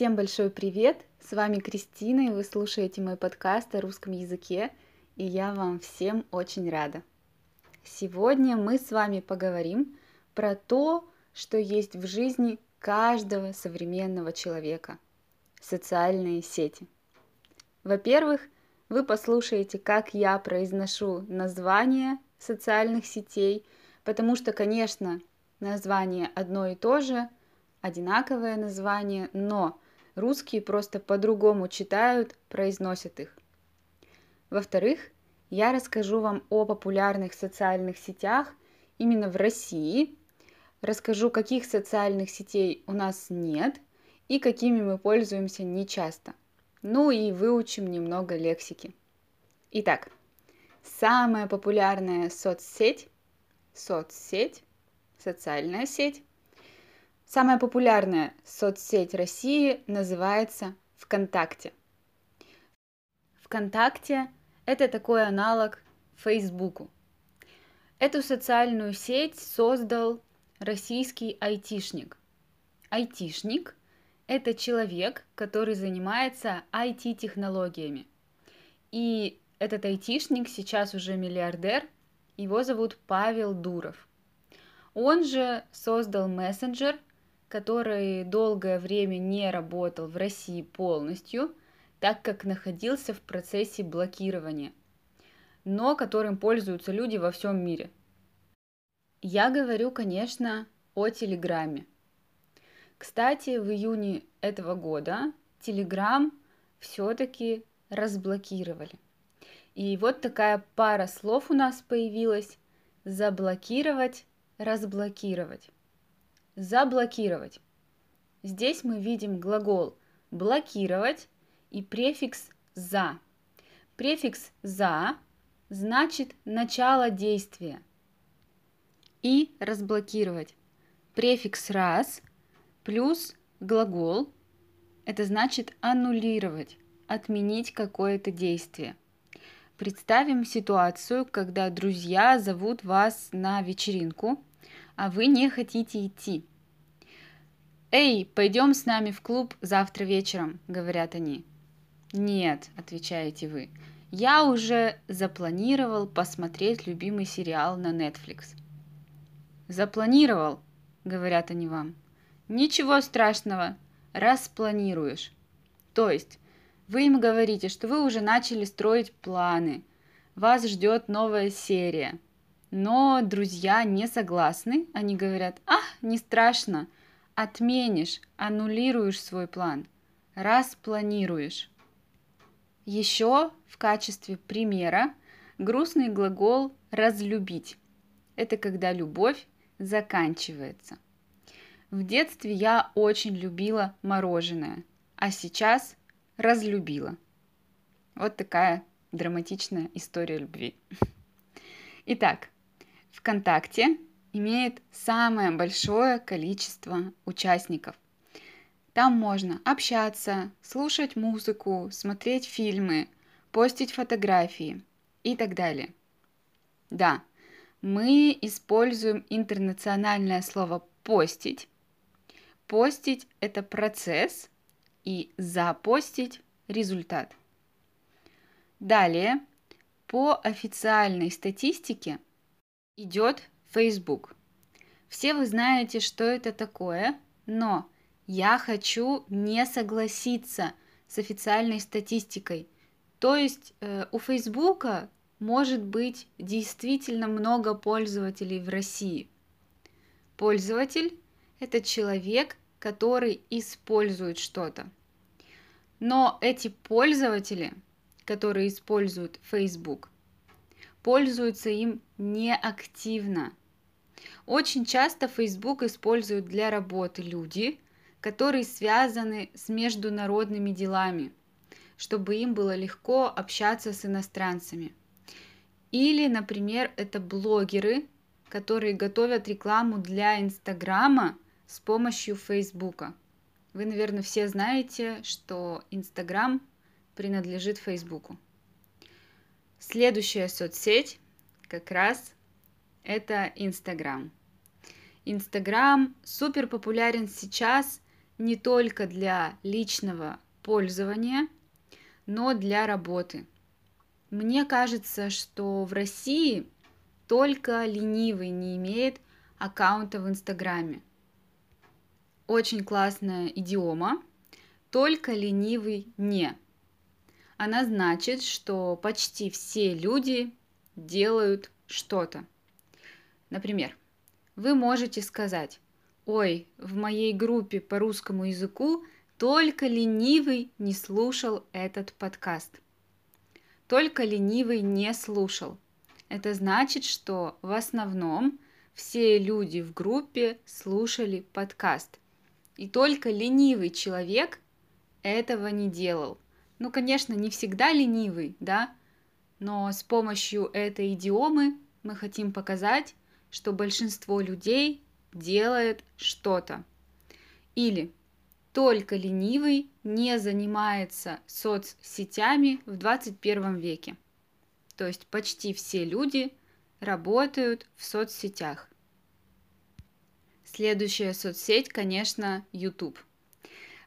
Всем большой привет! С вами Кристина, и вы слушаете мой подкаст о русском языке, и я вам всем очень рада. Сегодня мы с вами поговорим про то, что есть в жизни каждого современного человека – социальные сети. Во-первых, вы послушаете, как я произношу название социальных сетей, потому что, конечно, название одно и то же, одинаковое название, но русские просто по-другому читают, произносят их. Во-вторых, я расскажу вам о популярных социальных сетях именно в России, расскажу, каких социальных сетей у нас нет и какими мы пользуемся нечасто. Ну и выучим немного лексики. Итак, самая популярная соцсеть, соцсеть, социальная сеть, самая популярная соцсеть России называется ВКонтакте. ВКонтакте – это такой аналог Фейсбуку. Эту социальную сеть создал российский айтишник. Айтишник – это человек, который занимается IT-технологиями. И этот айтишник сейчас уже миллиардер, его зовут Павел Дуров. Он же создал мессенджер, который долгое время не работал в России полностью, так как находился в процессе блокирования, но которым пользуются люди во всем мире – я говорю, конечно, о Телеграме. Кстати, в июне этого года Телеграм все-таки разблокировали. И вот такая пара слов у нас появилась. Заблокировать, разблокировать. Заблокировать. Здесь мы видим глагол блокировать и префикс за. Префикс за значит начало действия – и разблокировать. Префикс раз плюс глагол – это значит аннулировать, отменить какое-то действие. Представим ситуацию, когда друзья зовут вас на вечеринку, а вы не хотите идти. «Эй, пойдем с нами в клуб завтра вечером», — говорят они. «Нет», — отвечаете вы, — «я уже запланировал посмотреть любимый сериал на Netflix». Запланировал, говорят они вам. Ничего страшного, распланируешь. То есть вы им говорите, что вы уже начали строить планы, вас ждет новая серия. Но друзья не согласны, они говорят, ах, не страшно, отменишь, аннулируешь свой план, распланируешь. Еще в качестве примера грустный глагол «разлюбить». Это когда любовь заканчивается. В детстве я очень любила мороженое, а сейчас разлюбила. Вот такая драматичная история любви. Итак, ВКонтакте имеет самое большое количество участников. Там можно общаться, слушать музыку, смотреть фильмы, постить фотографии и так далее. Да, мы используем интернациональное слово постить. Постить – это процесс, и запостить – результат. Далее, по официальной статистике идет Facebook. Все вы знаете, что это такое, но я хочу не согласиться с официальной статистикой. То есть э, у Фейсбука может быть действительно много пользователей в России. Пользователь – это человек, который использует что-то. Но эти пользователи, которые используют Facebook, пользуются им неактивно. Очень часто Facebook используют для работы люди, которые связаны с международными делами, чтобы им было легко общаться с иностранцами – или, например, это блогеры, которые готовят рекламу для Инстаграма с помощью Фейсбука. Вы, наверное, все знаете, что Инстаграм принадлежит Фейсбуку. Следующая соцсеть как раз это Инстаграм. Инстаграм супер популярен сейчас не только для личного пользования, но для работы. Мне кажется, что в России только ленивый не имеет аккаунта в Инстаграме. Очень классная идиома, только ленивый не. Она значит, что почти все люди делают что-то. Например, вы можете сказать, ой, в моей группе по русскому языку только ленивый не слушал этот подкаст. Только ленивый не слушал. Это значит, что в основном все люди в группе слушали подкаст. И только ленивый человек этого не делал. Ну, конечно, не всегда ленивый, да, но с помощью этой идиомы мы хотим показать, что большинство людей делает что-то. Или только ленивый не занимается соцсетями в 21 веке. То есть почти все люди работают в соцсетях. Следующая соцсеть, конечно, YouTube.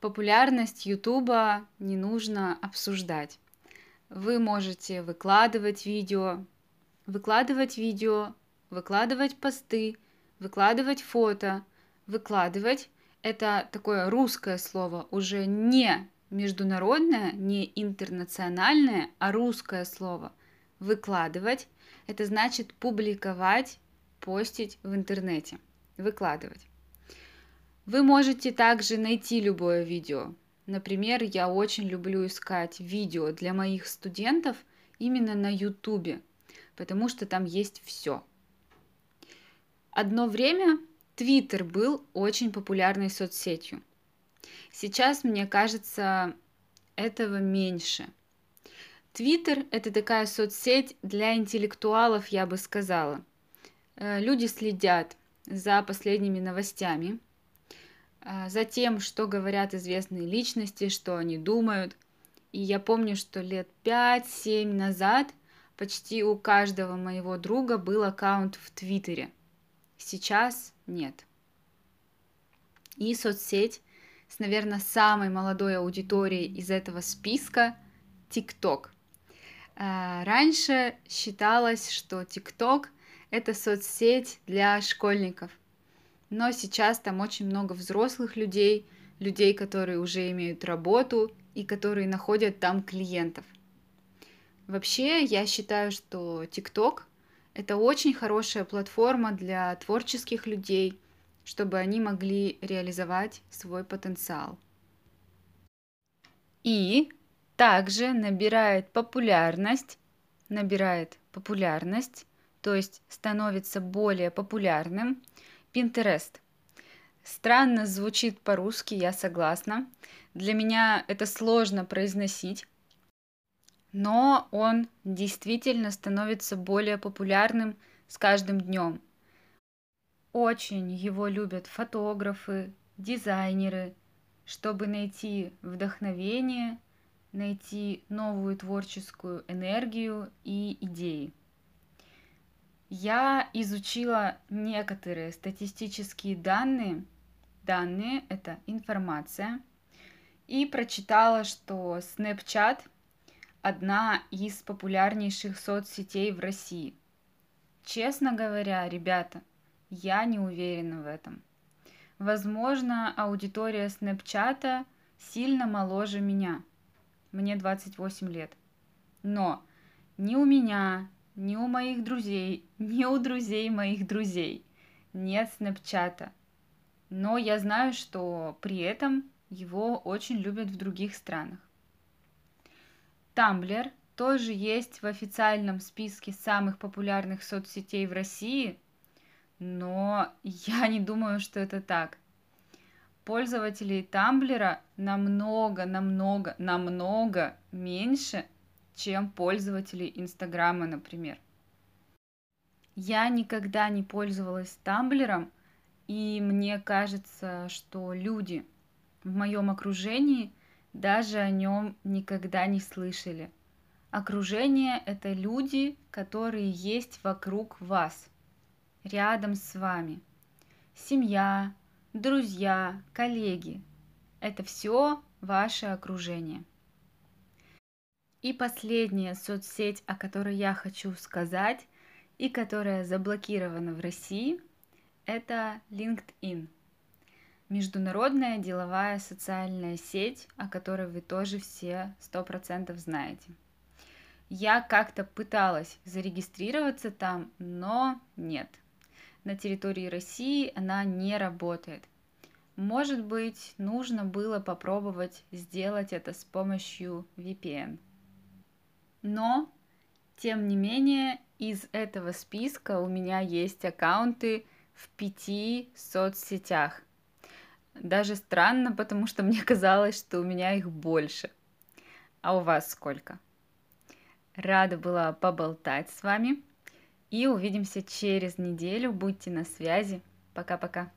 Популярность YouTube не нужно обсуждать. Вы можете выкладывать видео, выкладывать видео, выкладывать посты, выкладывать фото, выкладывать это такое русское слово, уже не международное, не интернациональное, а русское слово. Выкладывать – это значит публиковать, постить в интернете, выкладывать. Вы можете также найти любое видео. Например, я очень люблю искать видео для моих студентов именно на YouTube, потому что там есть все. Одно время Твиттер был очень популярной соцсетью. Сейчас, мне кажется, этого меньше. Твиттер – это такая соцсеть для интеллектуалов, я бы сказала. Э, люди следят за последними новостями, за тем, что говорят известные личности, что они думают. И я помню, что лет 5-7 назад почти у каждого моего друга был аккаунт в Твиттере. Сейчас нет. И соцсеть с, наверное, самой молодой аудиторией из этого списка – TikTok. А, раньше считалось, что TikTok – это соцсеть для школьников. Но сейчас там очень много взрослых людей, людей, которые уже имеют работу и которые находят там клиентов. Вообще, я считаю, что TikTok это очень хорошая платформа для творческих людей, чтобы они могли реализовать свой потенциал. И также набирает популярность, набирает популярность, то есть становится более популярным Pinterest. Странно звучит по-русски, я согласна. Для меня это сложно произносить, но он действительно становится более популярным с каждым днем. Очень его любят фотографы, дизайнеры, чтобы найти вдохновение, найти новую творческую энергию и идеи. Я изучила некоторые статистические данные. Данные – это информация. И прочитала, что Snapchat – одна из популярнейших соцсетей в России. Честно говоря, ребята, я не уверена в этом. Возможно, аудитория Снэпчата сильно моложе меня. Мне 28 лет. Но ни у меня, ни у моих друзей, ни у друзей моих друзей нет Снэпчата. Но я знаю, что при этом его очень любят в других странах. Тамблер тоже есть в официальном списке самых популярных соцсетей в России, но я не думаю, что это так. Пользователей Тамблера намного, намного, намного меньше, чем пользователей Инстаграма, например. Я никогда не пользовалась Тамблером, и мне кажется, что люди в моем окружении даже о нем никогда не слышали. Окружение – это люди, которые есть вокруг вас, рядом с вами. Семья, друзья, коллеги. Это все ваше окружение. И последняя соцсеть, о которой я хочу сказать и которая заблокирована в России, это LinkedIn. Международная деловая социальная сеть, о которой вы тоже все сто процентов знаете. Я как-то пыталась зарегистрироваться там, но нет. На территории России она не работает. Может быть, нужно было попробовать сделать это с помощью VPN. Но, тем не менее, из этого списка у меня есть аккаунты в пяти соцсетях. Даже странно, потому что мне казалось, что у меня их больше. А у вас сколько? Рада была поболтать с вами. И увидимся через неделю. Будьте на связи. Пока-пока.